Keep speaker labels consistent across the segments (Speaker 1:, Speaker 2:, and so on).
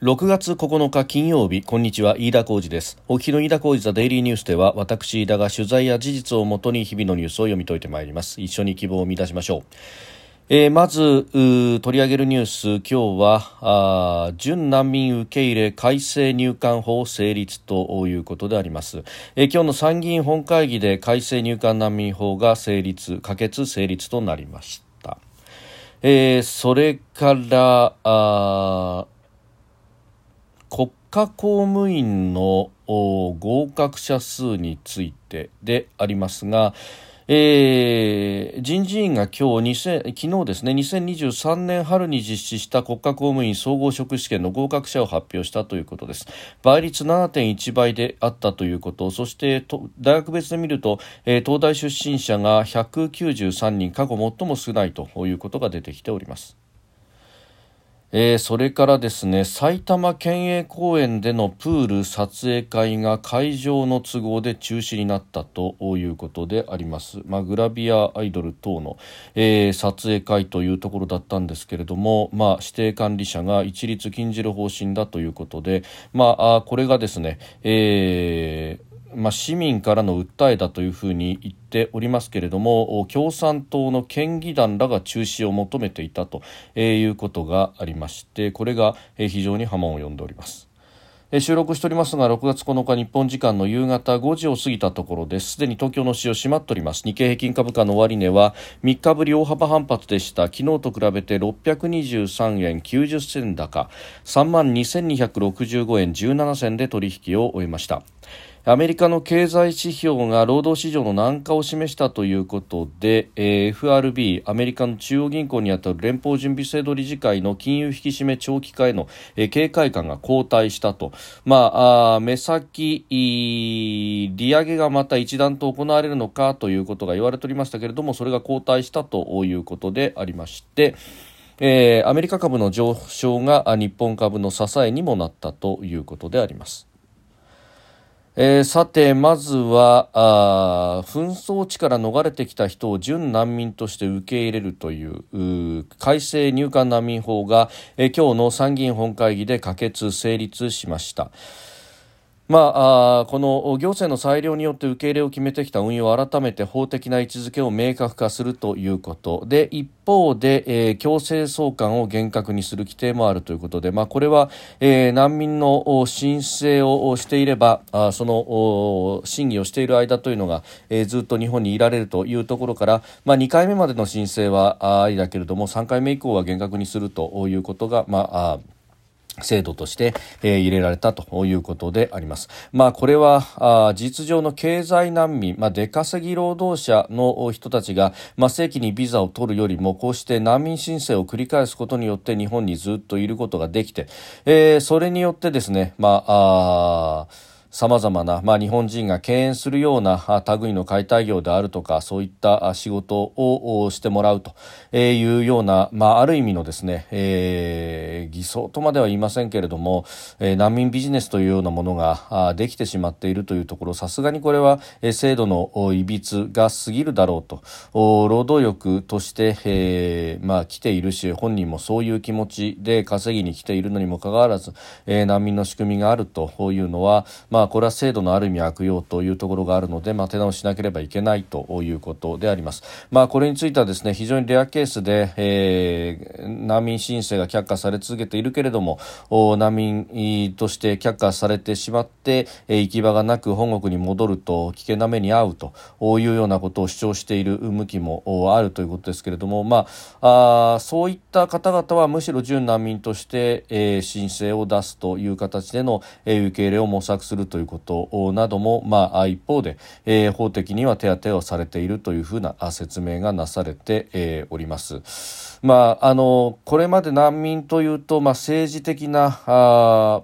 Speaker 1: 6月9日金曜日こんにちは飯田浩二です。お聞きの飯田浩二ザデイリーニュースでは私飯田が取材や事実をもとに日々のニュースを読み解いてまいります。一緒に希望を見出しましょう。えー、まず取り上げるニュース。今日は準難民受け入れ改正入管法成立ということであります、えー、今日の参議院本会議で改正入管難民法が成立可決成立となりました、えー、それから国家公務員の合格者数についてでありますが、えー、人事院が今日昨日ですね2023年春に実施した国家公務員総合職試験の合格者を発表したということです。倍率7.1倍であったということそして大学別で見ると、えー、東大出身者が193人過去最も少ないということが出てきております。えー、それからですね埼玉県営公園でのプール撮影会が会場の都合で中止になったということであります、まあ、グラビアアイドル等の、えー、撮影会というところだったんですけれども、まあ、指定管理者が一律禁じる方針だということで、まあ、これがですね、えーまあ、市民からの訴えだというふうに言っておりますけれども共産党の県議団らが中止を求めていたということがありましてこれが非常に波紋を呼んでおります。収録しておりますが6月9日日本時間の夕方5時を過ぎたところです。すでに東京の市場閉まっております。日経平均株価の終値は3日ぶり大幅反発でした。昨日と比べて623円90銭高3万2265円17銭で取引を終えました。アメリカの経済指標が労働市場の軟化を示したということで、えー、FRB アメリカの中央銀行にあたる連邦準備制度理事会の金融引き締め長期化への、えー、警戒感が後退したと、まあ、あ目先利上げがまた一段と行われるのかということが言われておりましたけれどもそれが後退したということでありまして、えー、アメリカ株の上昇が日本株の支えにもなったということであります。えー、さてまずはあ紛争地から逃れてきた人を準難民として受け入れるという改正入管難民法が、えー、今日の参議院本会議で可決成立しました。まあ、この行政の裁量によって受け入れを決めてきた運用を改めて法的な位置づけを明確化するということで一方で、えー、強制送還を厳格にする規定もあるということで、まあ、これは、えー、難民の申請をしていればあその審議をしている間というのが、えー、ずっと日本にいられるというところから、まあ、2回目までの申請はありだけれども3回目以降は厳格にするということが、ま、あ制度として、えー、入れられたということであります。まあこれはあ実情の経済難民、まあ出稼ぎ労働者の人たちが、まあ正規にビザを取るよりもこうして難民申請を繰り返すことによって日本にずっといることができて、えー、それによってですね、まあ、あさまざまな、まあ、日本人が敬遠するような類の解体業であるとかそういった仕事をしてもらうというような、まあ、ある意味のですね、えー、偽装とまでは言いませんけれども、えー、難民ビジネスというようなものができてしまっているというところさすがにこれは制度のいびつが過ぎるだろうと労働力として、えーまあ、来ているし本人もそういう気持ちで稼ぎに来ているのにもかかわらず、え、難民の仕組みがあるというのは、まあまあ、これは制度のある意味悪用というところがあるので、まあ、手直ししなければいけないということであります。まあ、これについてはですね、非常にレアケースで、えー、難民申請が却下され続けているけれども、難民として却下されてしまって、えー、行き場がなく本国に戻ると危険な目に遭うというようなことを主張している向きもあるということですけれども、まあ、あそういった方々はむしろ準難民として、えー、申請を出すという形での、えー、受け入れを模索するということなども、まあ、一方で、えー、法的には手当てをされているというふうな説明がなされて、えー、おります。まあ、あのこれまで難民というと、まあ、政治的なあ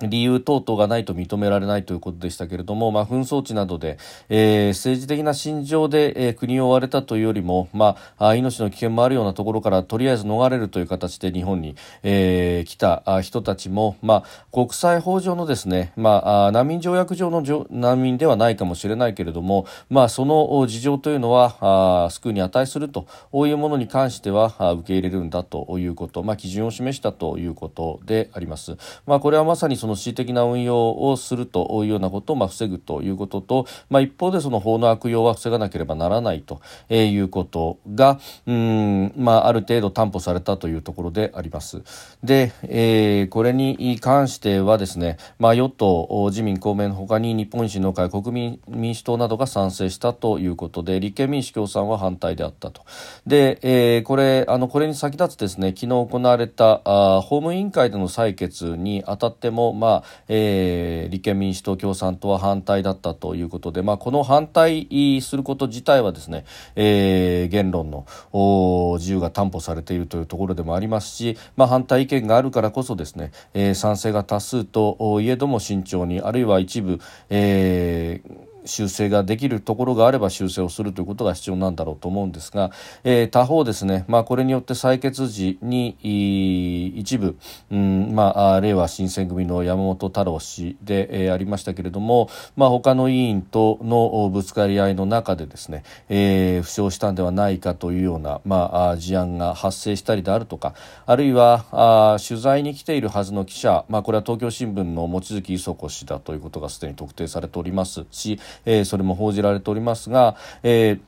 Speaker 1: 理由等々がないと認められないということでしたけれども、まあ、紛争地などで、えー、政治的な心情で、えー、国を追われたというよりも、まあ、命の危険もあるようなところからとりあえず逃れるという形で日本に、えー、来た人たちも、まあ、国際法上のですね、まあ、難民条約上の難民ではないかもしれないけれども、まあ、その事情というのはあ救うに値するというものに関しては受け入れるんだということ、まあ、基準を示したということであります。まあ、これはまさにその恣意的な運用をするというようなことをまあ防ぐということと、まあ、一方でその法の悪用は防がなければならないということがうん、まあ、ある程度担保されたというところであります。で、えー、これに関してはですね、まあ、与党自民公明のほかに日本維新の会国民民主党などが賛成したということで立憲民主共産は反対であったと。で、えー、これあのこれに先立つですね昨日行われたあ法務委員会での採決にあたっても、まあえー、立憲民主党共産党は反対だったということで、まあ、この反対すること自体はですね、えー、言論の自由が担保されているというところでもありますし、まあ、反対意見があるからこそですね、えー、賛成が多数といえども慎重にあるいは一部、えー修正ができるところがあれば修正をするということが必要なんだろうと思うんですが、えー、他方ですね、まあ、これによって採決時に一部、うんまあ、令和新選組の山本太郎氏で、えー、ありましたけれども、まあ、他の委員とのぶつかり合いの中でですね、えー、負傷したんではないかというような、まあ、事案が発生したりであるとかあるいはあ取材に来ているはずの記者、まあ、これは東京新聞の望月磯子氏だということがすでに特定されておりますしえー、それも報じられておりますが、えー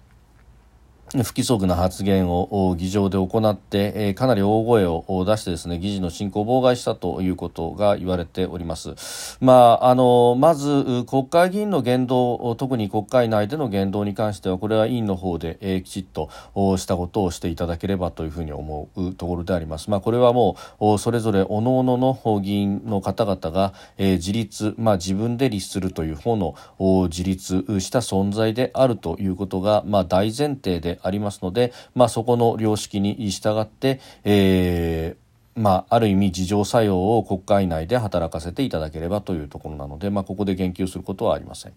Speaker 1: 不規則な発言を議場で行って、えー、かなり大声を出してですね議事の進行を妨害したということが言われております。まああのまず国会議員の言動特に国会内での言動に関してはこれは委員の方で、えー、きちっとしたことをしていただければというふうに思うところであります。まあこれはもうそれぞれ各々の議員の方々が、えー、自立まあ自分で立するという方の自立した存在であるということがまあ大前提でありますので、まあ、そこの良識に従って、えーまあ、ある意味自浄作用を国会内で働かせていただければというところなので、まあ、ここで言及することはありません。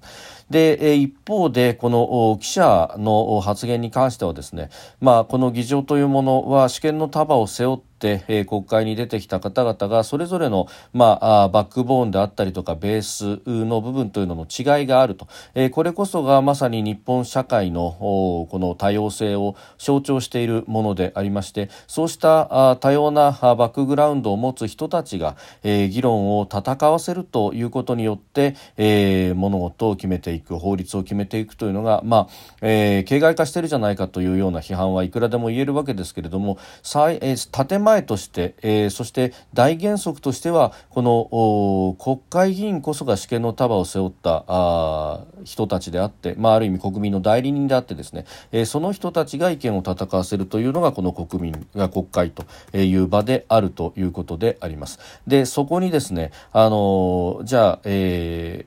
Speaker 1: で、一方で、この記者の発言に関してはですね、まあ、この議場というものは主権の束を背負って、えー、国会に出てきた方々がそれぞれの、まあ、バックボーンであったりとかベースの部分というのの違いがあると、えー、これこそがまさに日本社会のこの多様性を象徴しているものでありましてそうした多様なバックグラウンドを持つ人たちが、えー、議論を戦わせるということによって、えー、物事を決めていく法律を決めていくというのが、まあえー、形骸化してるじゃないかというような批判はいくらでも言えるわけですけれども、えー、建前前として、えー、そして大原則としてはこの国会議員こそが主権の束を背負ったあ人たちであって、まあ、ある意味国民の代理人であってですね、えー、その人たちが意見を戦わせるというのがこの国民が国会という場であるということであります。でそこにですね、あの、じゃあ、え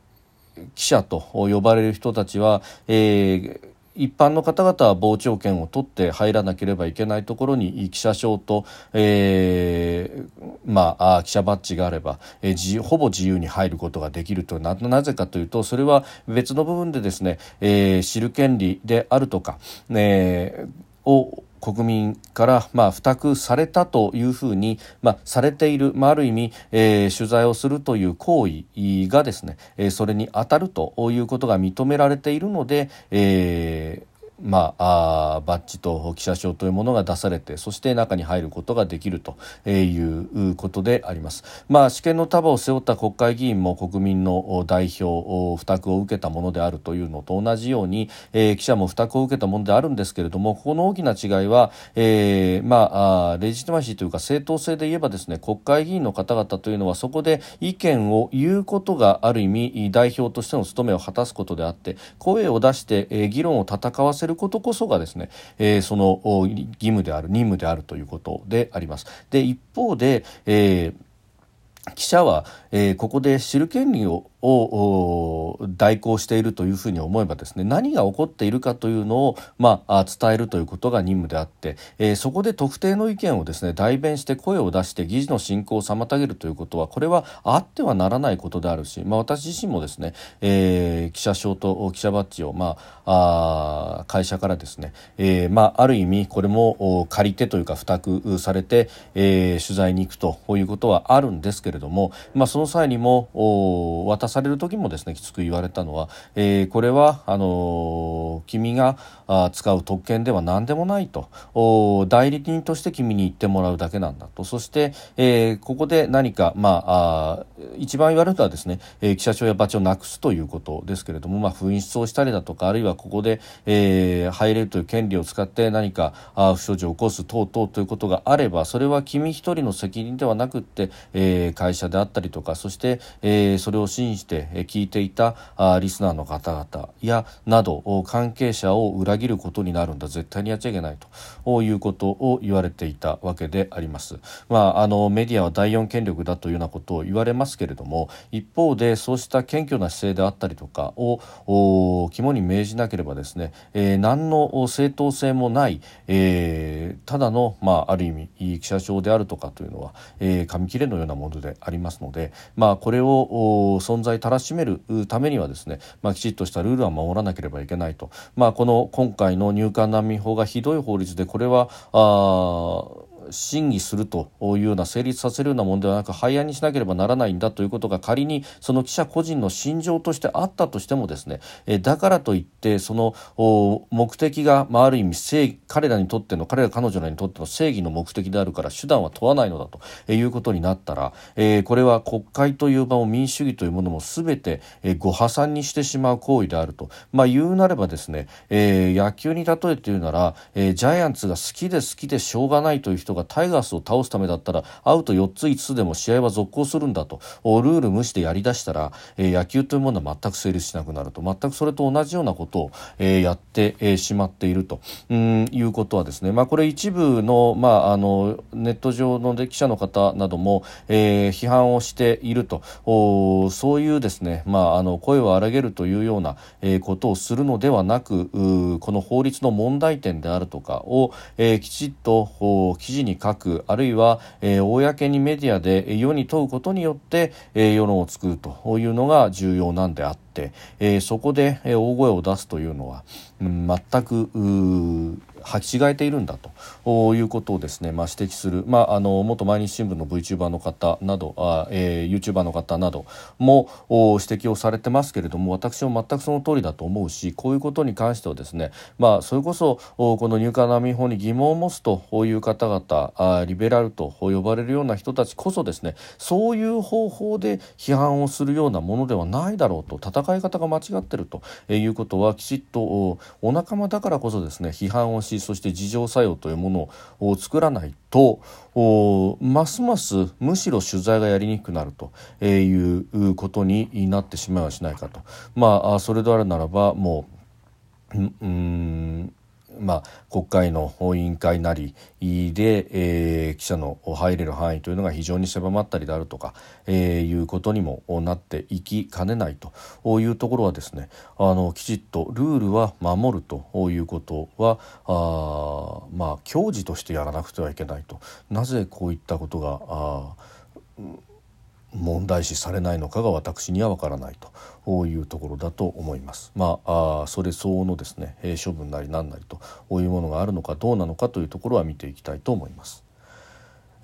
Speaker 1: ー、記者と呼ばれる人たちは、えー一般の方々は傍聴券を取って入らなければいけないところに記者証と、えー、まあ、記者バッジがあれば、えー、ほぼ自由に入ることができると。ななぜかというとそれは別の部分でですね、えー、知る権利であるとか、え、を国民から、まあ、付託されたというふうに、まあ、されている、まあ、ある意味、えー、取材をするという行為がですね、えー、それに当たるということが認められているので、えーまあ、あバッジと記者証というものが出されてそして中に入ることができるということであります。まあ、試験の束を背負った国会議員も国民の代表負託を受けたものであるというのと同じように、えー、記者も負託を受けたものであるんですけれどもここの大きな違いは、えー、まあレジテマシーというか正当性で言えばですね国会議員の方々というのはそこで意見を言うことがある意味代表としての務めを果たすことであって声を出して、えー、議論を戦わせせることこそがですね、えー、その義務である任務であるということであります。で一方で、えー記者は、えー、ここで知る権利を代行しているというふうに思えばですね何が起こっているかというのを、まあ、伝えるということが任務であって、えー、そこで特定の意見をですね代弁して声を出して議事の進行を妨げるということはこれはあってはならないことであるし、まあ、私自身もですね、えー、記者証と記者バッジを、まあ、あ会社からですね、えーまあ、ある意味これも借りてというか付託されて、えー、取材に行くということはあるんですけれども、まあ、そのの際にも渡される時もですねきつく言われたのは、えー、これはあのー、君が使う特権では何でもないと。代理人として君に言ってもらうだけなんだと。そして、えー、ここで何か、まあ、あ一番言われるのはですね、えー、記者証やバチをなくすということですけれども、まあ、紛失をしたりだとかあるいはここで、えー、入れるという権利を使って何かあ不祥事を起こす等々ということがあればそれは君一人の責任ではなくって、えー、会社であったりとかそして、えー、それを信じて聞いていたあリスナーの方々やなど関係者を裏切ることになるんだ絶対にやっちゃいけないということを言われていたわけであります。まあ、あのメディアは第四権力だというようなことを言われますけれども一方でそうした謙虚な姿勢であったりとかを肝に銘じなければですね、えー、何の正当性もない、えー、ただの、まあ、ある意味記者証であるとかというのは、えー、紙切れのようなものでありますので、まあ、これを存在たらしめるためにはですね、まあ、きちっとしたルールは守らなければいけないと、まあ、この今回の入管難民法がひどい法律でこれはあ審議するというような成立させるようなものではなく廃案にしなければならないんだということが仮にその記者個人の心情としてあったとしてもですねえだからといってその目的が、まあ、ある意味正彼らにとっての彼ら彼女らにとっての正義の目的であるから手段は問わないのだということになったら、えー、これは国会という場も民主主義というものも全て、えー、ご破産にしてしまう行為であると、まあ、言うなればですね、えー、野球に例えて言うなら、えー、ジャイアンツが好きで好きでしょうがないという人がタイガースを倒すためだったらアウト4つ5つでも試合は続行するんだとルール無視でやりだしたら、えー、野球というものは全く成立しなくなると。全くそれと同じようなことを、えー、やって、えー、しまっていると。うんいうことはですね、まあ、これ一部の,、まあ、あのネット上の記者の方なども、えー、批判をしていると。おそういうですね、まあ、あの声を荒げるというような、えー、ことをするのではなくうこの法律の問題点であるとかを、えー、きちっと記事に書くあるいは、えー、公にメディアで世に問うことによって、えー、世論を作るというのが重要なんであった、えー、そこで、大声を出すというのは、うん、全く履き違えているんだということをですね、まあ、指摘する、まあ、あの元毎日新聞の VTuber の方などあ、えー、YouTuber の方なども指摘をされてますけれども私も全くその通りだと思うしこういうことに関してはですね、まあ、それこそこの入管難民法に疑問を持つという方々あリベラルと呼ばれるような人たちこそですねそういう方法で批判をするようなものではないだろうと戦え方が間違ってるということはきちっとお仲間だからこそですね批判をしそして自浄作用というものを作らないとますますむしろ取材がやりにくくなるということになってしまいはしないかと。まあそれであるならばもううんまあ、国会の委員会なりで、えー、記者の入れる範囲というのが非常に狭まったりであるとか、えー、いうことにもなっていきかねないと。いうところはですねあのきちっとルールは守るということはあまあ矜持としてやらなくてはいけないと。なぜこういったことがあ問題視されないのかが私には分からないというところだと思います。まあ、あそれ相応のですね処分なり何なりというものがあるのかどうなのかというところは見ていきたいと思います。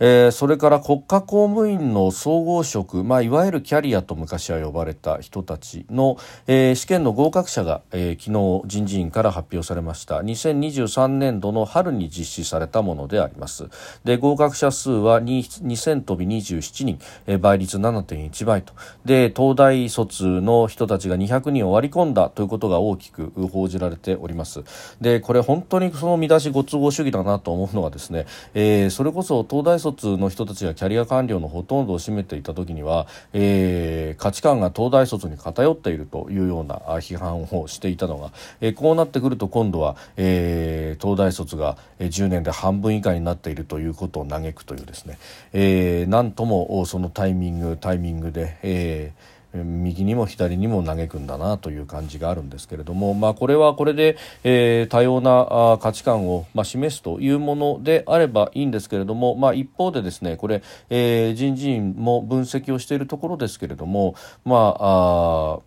Speaker 1: えー、それから国家公務員の総合職、まあ、いわゆるキャリアと昔は呼ばれた人たちの、えー、試験の合格者が、えー、昨日人事院から発表されました。2023年度の春に実施されたものであります。で合格者数は2000飛び27人、えー、倍率7.1倍と。で東大卒の人たちが200人を割り込んだということが大きく報じられております。でこれ本当にその見出しご都合主義だなと思うのはですね、えー、それこそ東大卒卒の人たちがキャリア官僚のほとんどを占めていた時には、えー、価値観が東大卒に偏っているというような批判をしていたのが、えー、こうなってくると今度は、えー、東大卒が10年で半分以下になっているということを嘆くというですね、えー、なんともそのタイミングタイミングで、えー右にも左にも嘆くんだなという感じがあるんですけれども、まあ、これはこれで、えー、多様な価値観を、まあ、示すというものであればいいんですけれども、まあ、一方でですねこれ、えー、人事院も分析をしているところですけれども、まあ、あ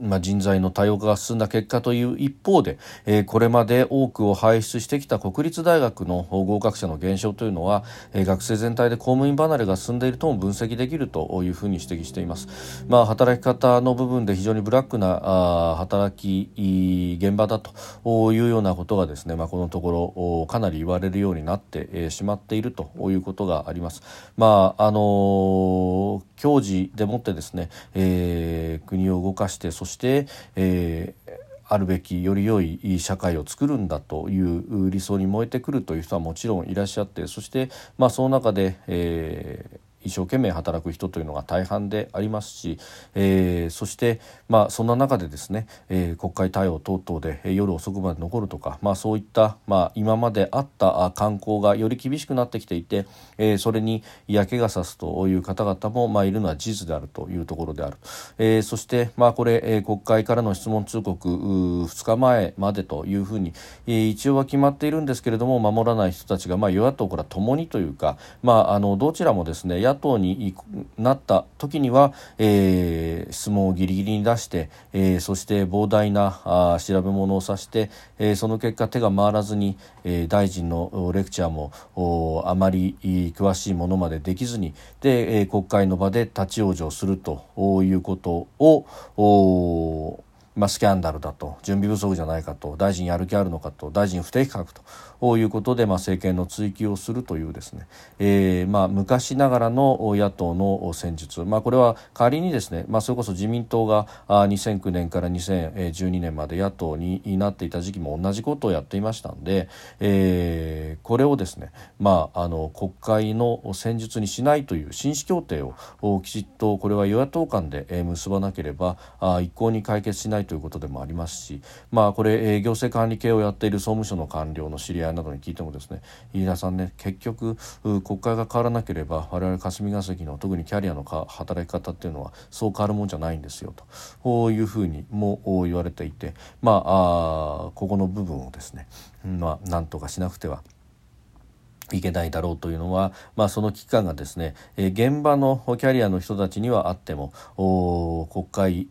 Speaker 1: まあ、人材の多様化が進んだ結果という一方で、えー、これまで多くを輩出してきた国立大学の合格者の減少というのは、えー、学生全体で公務員離れが進んでいるとも分析できるというふうに指摘しています。まあ、働き方の部分で非常にブラックなあ働き現場だというようなことがですね、まあ、このところかなり言われるようになって、しまっているということがあります。まああのー、教授でもってですね、えー、国を動かしてそして、えー、あるべきより良い社会を作るんだという理想に燃えてくるという人はもちろんいらっしゃってそして、まあ、その中で、えー一生懸命働く人というのが大半でありますし、えー、そして、まあ、そんな中でですね、えー、国会対応等々で夜遅くまで残るとか、まあ、そういった、まあ、今まであった観光がより厳しくなってきていて、えー、それに嫌気がさすという方々も、まあ、いるのは事実であるというところである、えー、そして、まあ、これ、えー、国会からの質問通告2日前までというふうに、えー、一応は決まっているんですけれども守らない人たちが、まあ、与野党からともにというか、まあ、あのどちらもですね野党になった時には、えー、質問をギリギリに出して、えー、そして膨大なあ調べ物をさして、えー、その結果手が回らずに、えー、大臣のレクチャーもあまり詳しいものまでできずにで、えー、国会の場で立ち往生するということをまあ、スキャンダルだと準備不足じゃないかと大臣やる気あるのかと大臣不適格ということで、まあ、政権の追及をするというですね、えーまあ、昔ながらの野党の戦術、まあ、これは仮にですね、まあ、それこそ自民党が2009年から2012年まで野党になっていた時期も同じことをやっていましたので、えー、これをですね、まあ、あの国会の戦術にしないという新種協定をきちっとこれは与野党間で結ばなければ一向に解決しないということでもありますし、まあ、これ、行政管理系をやっている総務省の官僚の知り合いなどに聞いてもですね飯田さんね結局国会が変わらなければ我々霞が関の特にキャリアの働き方っていうのはそう変わるもんじゃないんですよとこいうふうにも言われていてまああここの部分をですね、まあ、なんとかしなくては。いけないだろうというのは、まあ、その危機感がですね、えー、現場のキャリアの人たちにはあっても国会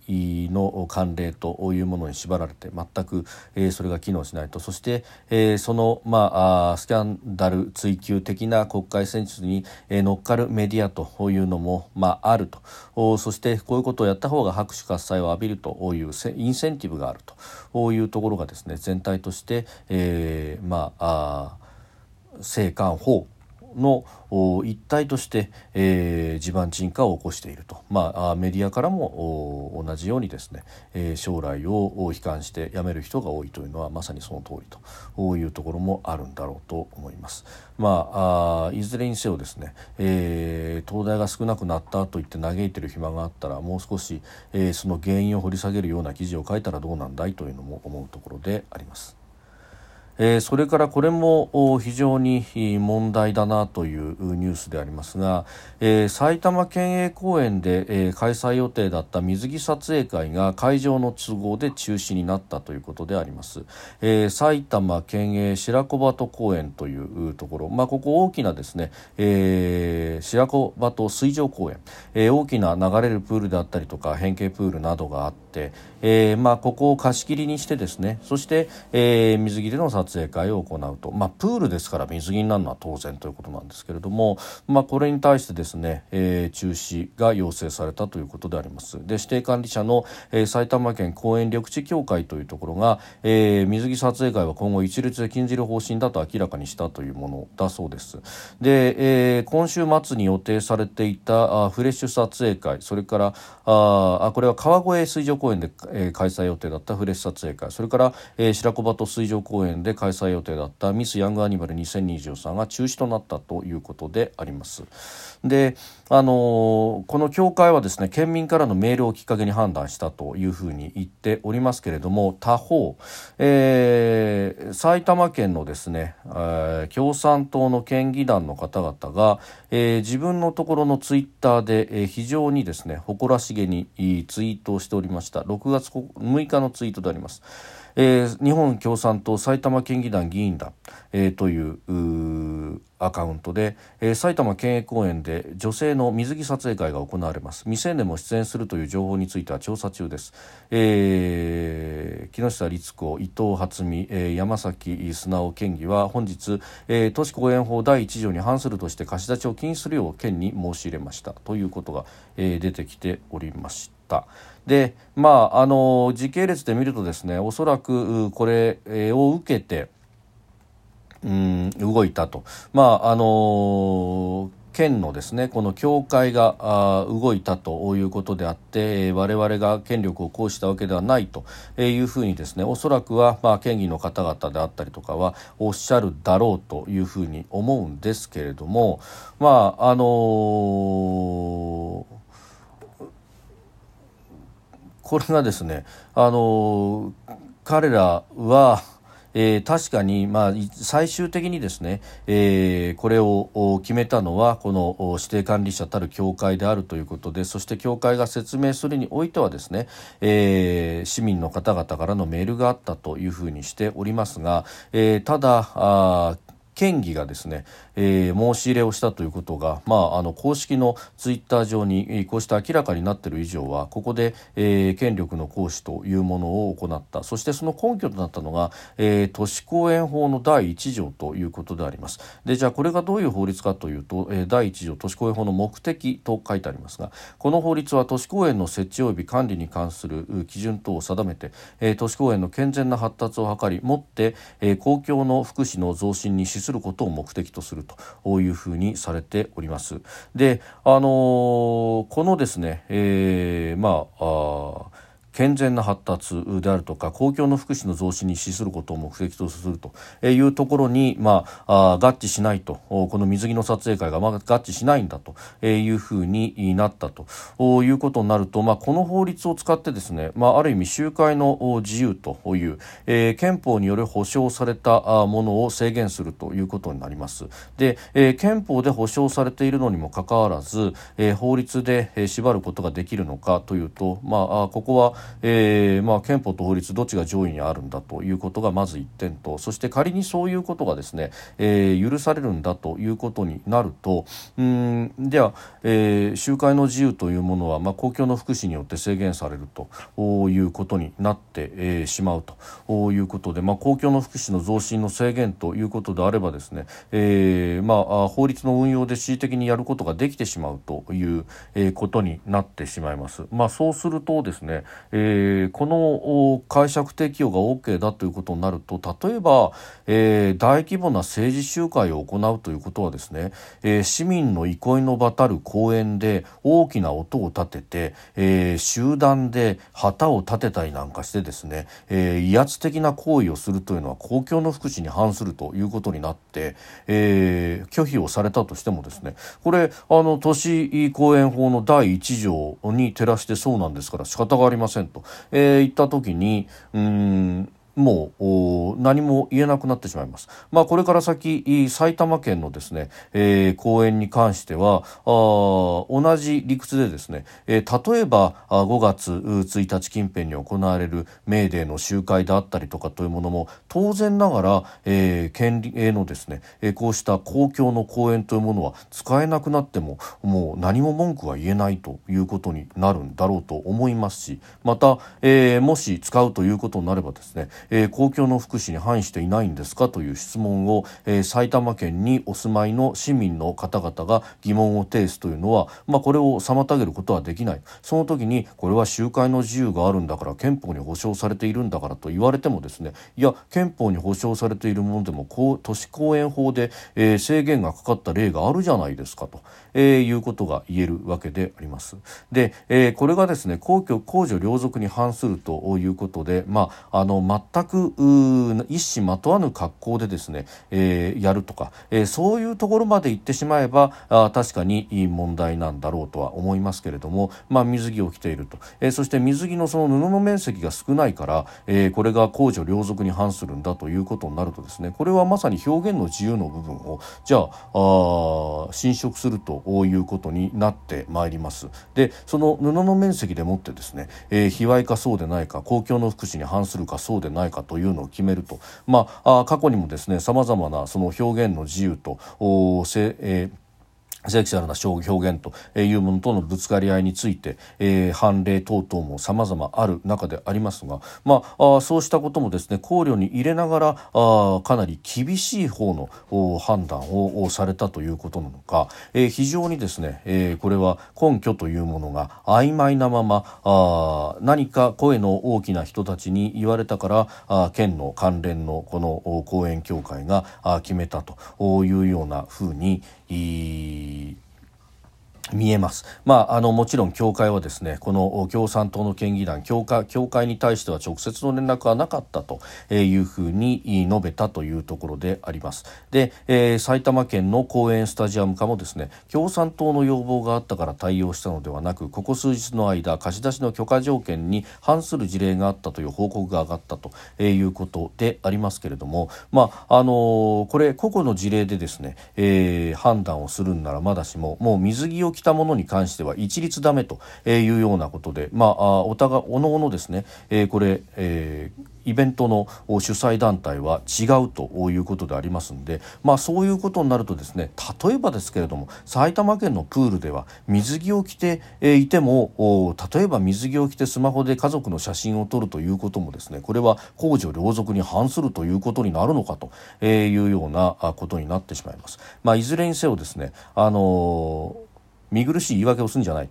Speaker 1: の慣例というものに縛られて全く、えー、それが機能しないと。そして、えー、その、まあ、スキャンダル追及的な国会戦術に、えー、乗っかるメディアというのも、まあ、あると。そしてこういうことをやった方が拍手喝采を浴びるというインセンティブがあるというところがですね全体として、えー、まああ政官法の一体として、えー、地盤沈下を起こしていると、まあ、メディアからも同じようにですね、えー、将来を悲観して辞める人が多いというのはまさにその通りというところもあるんだろうと思います。まあ、あいずれにせよですね、えー、東大が少なくなったと言って嘆いてる暇があったらもう少し、えー、その原因を掘り下げるような記事を書いたらどうなんだいというのも思うところであります。えー、それからこれも非常に問題だなというニュースでありますが、えー、埼玉県営公園で、えー、開催予定だった水着撮影会が会場の都合で中止になったということであります、えー、埼玉県営白子鳩公園というところ、まあ、ここ大きなですね、えー、白子鳩水上公園、えー、大きな流れるプールであったりとか変形プールなどがあって、えーまあ、ここを貸し切りにしてですねそして、えー、水着での撮影会を行うと、まあ、プールですから水着になるのは当然ということなんですけれども、まあ、これに対してですね、えー、中止が要請されたということであります。で指定管理者の、えー、埼玉県公園緑地協会というところが、えー、水着撮影会は今後一律で禁じる方針だと明らかにしたというものだそうです。で、えー、今週末に予定されていたあフレッシュ撮影会それからあこれは川越水上公園で、えー、開催予定だったフレッシュ撮影会それから、えー、白子鳩水上公園で開催予定だったミス・ヤング・アニマル2023が中止となったということであります。であのこの協会はですね県民からのメールをきっかけに判断したというふうに言っておりますけれども他方、えー、埼玉県のですね、えー、共産党の県議団の方々が、えー、自分のところのツイッターで、えー、非常にですね誇らしげにツイートをしておりました6月6日のツイートであります。えー、日本共産党埼玉県議団議員団、えー、というアカウントで、えー、埼玉県営公園で女性の水着撮影会が行われます未成年も出演するという情報については調査中です、えー、木下律子伊藤初美、えー、山崎素直県議は本日、えー、都市公園法第1条に反するとして貸し出しを禁止するよう県に申し入れましたということが、えー、出てきておりました。でまああの時系列で見るとですねおそらくこれを受けてうん動いたと。まああの県のですねこの教会が動いたということであって、えー、我々が権力を行使したわけではないというふうにですねおそらくは、まあ、県議の方々であったりとかはおっしゃるだろうというふうに思うんですけれどもまああのーこれがですね、あの彼らは、えー、確かに、まあ、最終的にですね、えー、これを決めたのはこの指定管理者たる協会であるということでそして協会が説明するにおいてはですね、えー、市民の方々からのメールがあったというふうにしておりますが、えー、ただあ県議がですね、えー、申し入れをしたということが、まあ、あの公式のツイッター上にこうして明らかになっている以上はここで、えー、権力の行使というものを行った。そしてその根拠となったのが、えー、都市公園法の第1条ということであります。でじゃあこれがどういう法律かというと、えー、第1条都市公園法の目的と書いてありますがこの法律は都市公園の設置及び管理に関する基準等を定めて、えー、都市公園の健全な発達を図りもって、えー、公共の福祉の増進に資すすることを目的とするというふうにされております。で、あのー、このですね、えー、まああ健全な発達であるとか公共の福祉の増進に資することを目的とするというところに、まあ、合致しないとこの水着の撮影会が、まあ、合致しないんだというふうになったということになると、まあ、この法律を使ってですね、まあ、ある意味集会の自由という、えー、憲法による保障されたものを制限するということになります。で、えー、憲法で保障されているのにもかかわらず、えー、法律で縛ることができるのかというと、まあ、ここはえーまあ、憲法と法律どっちが上位にあるんだということがまず1点とそして仮にそういうことがですね、えー、許されるんだということになるとうんでは、集会の自由というものは、まあ、公共の福祉によって制限されるということになって、え、しまうということで、まあ、公共の福祉の増進の制限ということであればですね、えまあ、法律の運用で恣意的にやることができてしまうという、ことになってしまいます。まあ、そうするとですね、えー、この解釈適用が OK だということになると例えば、えー、大規模な政治集会を行うということはですね、えー、市民の憩いの場たる公園で大きな音を立てて、えー、集団で旗を立てたりなんかしてですね、えー、威圧的な行為をするというのは公共の福祉に反するということになって、えー、拒否をされたとしてもですねこれあの都市公園法の第1条に照らしてそうなんですから仕方がありません。せん。と、えー、言った時にうんもう何も言えなくなってしまいます。まあ、これから先埼玉県のですね、えー、公園に関してはあ同じ理屈でですね、えー、例えば5月1日近辺に行われるメーデーの集会であったりとかというものも当然ながら、えー、県営のですね、えー、こうした公共の公園というものは使えなくなってももう何も文句は言えないということになるんだろうと思いますしまた、えー、もし使うということになればですねえー、公共の福祉に反していないんですかという質問を、えー、埼玉県にお住まいの市民の方々が疑問を呈すというのは、まあ、これを妨げることはできないその時にこれは集会の自由があるんだから憲法に保障されているんだからと言われてもですねいや憲法に保障されているものでも都市公園法で、えー、制限がかかった例があるじゃないですかと、えー、いうことが言えるわけであります。で、えー、これがですね公共公序良俗に反するということで、まあ、あの全全く一糸まとわぬ格好でですね、えー、やるとか、えー、そういうところまで行ってしまえばあ確かにいい問題なんだろうとは思いますけれども、まあ、水着を着ていると、えー、そして水着のその布の面積が少ないから、えー、これが公序良俗に反するんだということになるとですねこれはまさに表現の自由の部分をじゃああ侵食するということになってまいります。でその布の面積でもってですね、えー、卑猥かそうでないか公共の福祉に反するかそうでないかというのを決めると、まあ、あ過去にもですねさまざまなその表現の自由とお、えーセクシャルな表現というものとのぶつかり合いについて、えー、判例等々も様々ある中でありますが、まあ、あそうしたこともですね考慮に入れながらあかなり厳しい方の判断をされたということなのか、えー、非常にですね、えー、これは根拠というものが曖昧なままあ何か声の大きな人たちに言われたからあ県の関連のこの講演協会が決めたというようなふうに y 見えます。まあ、あの、もちろん協会はですね、この共産党の県議団、協会、協会に対しては直接の連絡はなかったというふうに述べたというところであります。で、えー、埼玉県の公園スタジアム課もですね、共産党の要望があったから対応したのではなく、ここ数日の間、貸し出しの許可条件に反する事例があったという報告が上がったということでありますけれども、まあ、あのこれ、個々の事例でですね、えー、判断をするんならまだしも、もう水着を着たものに関しては一律ダメというようなことで、まあ、お互いおのおのですね、えー、これ、えーイベントの主催団体は違うということでありますので、まあ、そういうことになるとですね例えばですけれども埼玉県のプールでは水着を着ていても例えば水着を着てスマホで家族の写真を撮るということもですねこれは公序良俗に反するということになるのかというようなことになってしまいます。まあ、いずれにせよですねあの見苦しい言い訳をするんじゃない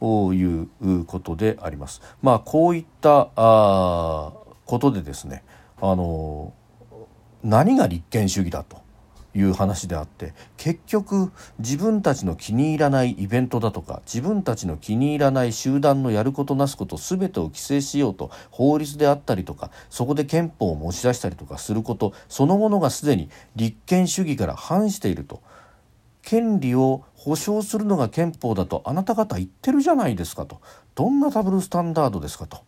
Speaker 1: ということであります。まあ、こういったあことでですねあの何が立憲主義だという話であって結局自分たちの気に入らないイベントだとか自分たちの気に入らない集団のやることなすこと全てを規制しようと法律であったりとかそこで憲法を持ち出したりとかすることそのものがすでに立憲主義から反していると権利を保障するのが憲法だとあなた方言ってるじゃないですかと。どんなダブルスタンダードですかと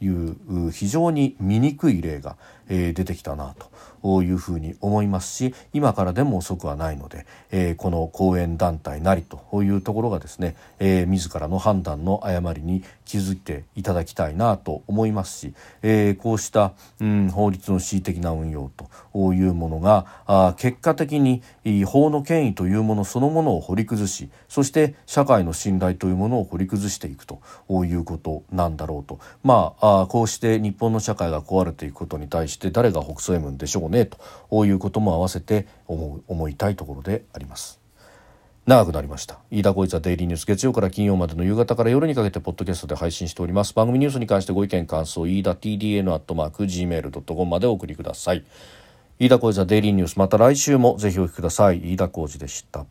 Speaker 1: いう非常に醜い例が、え出てきたなというふうに思いますし今からでも遅くはないので、えー、この講演団体なりというところがですね、えー、自らの判断の誤りに気づいていただきたいなと思いますし、えー、こうした、うん、法律の恣意的な運用というものがあ結果的に法の権威というものそのものを掘り崩しそして社会の信頼というものを掘り崩していくということなんだろうと。まああこうして日本の社会が壊れていくことに対して誰が北総 M でしょうねということも合わせて思う思いたいところであります。長くなりました。飯田浩一はデイリーニュース月曜から金曜までの夕方から夜にかけてポッドキャストで配信しております。番組ニュースに関してご意見感想飯田 TDN アットマーク Gmail.com までお送りください。飯田浩一はデイリーニュースまた来週もぜひお聞きください。飯田浩二でした。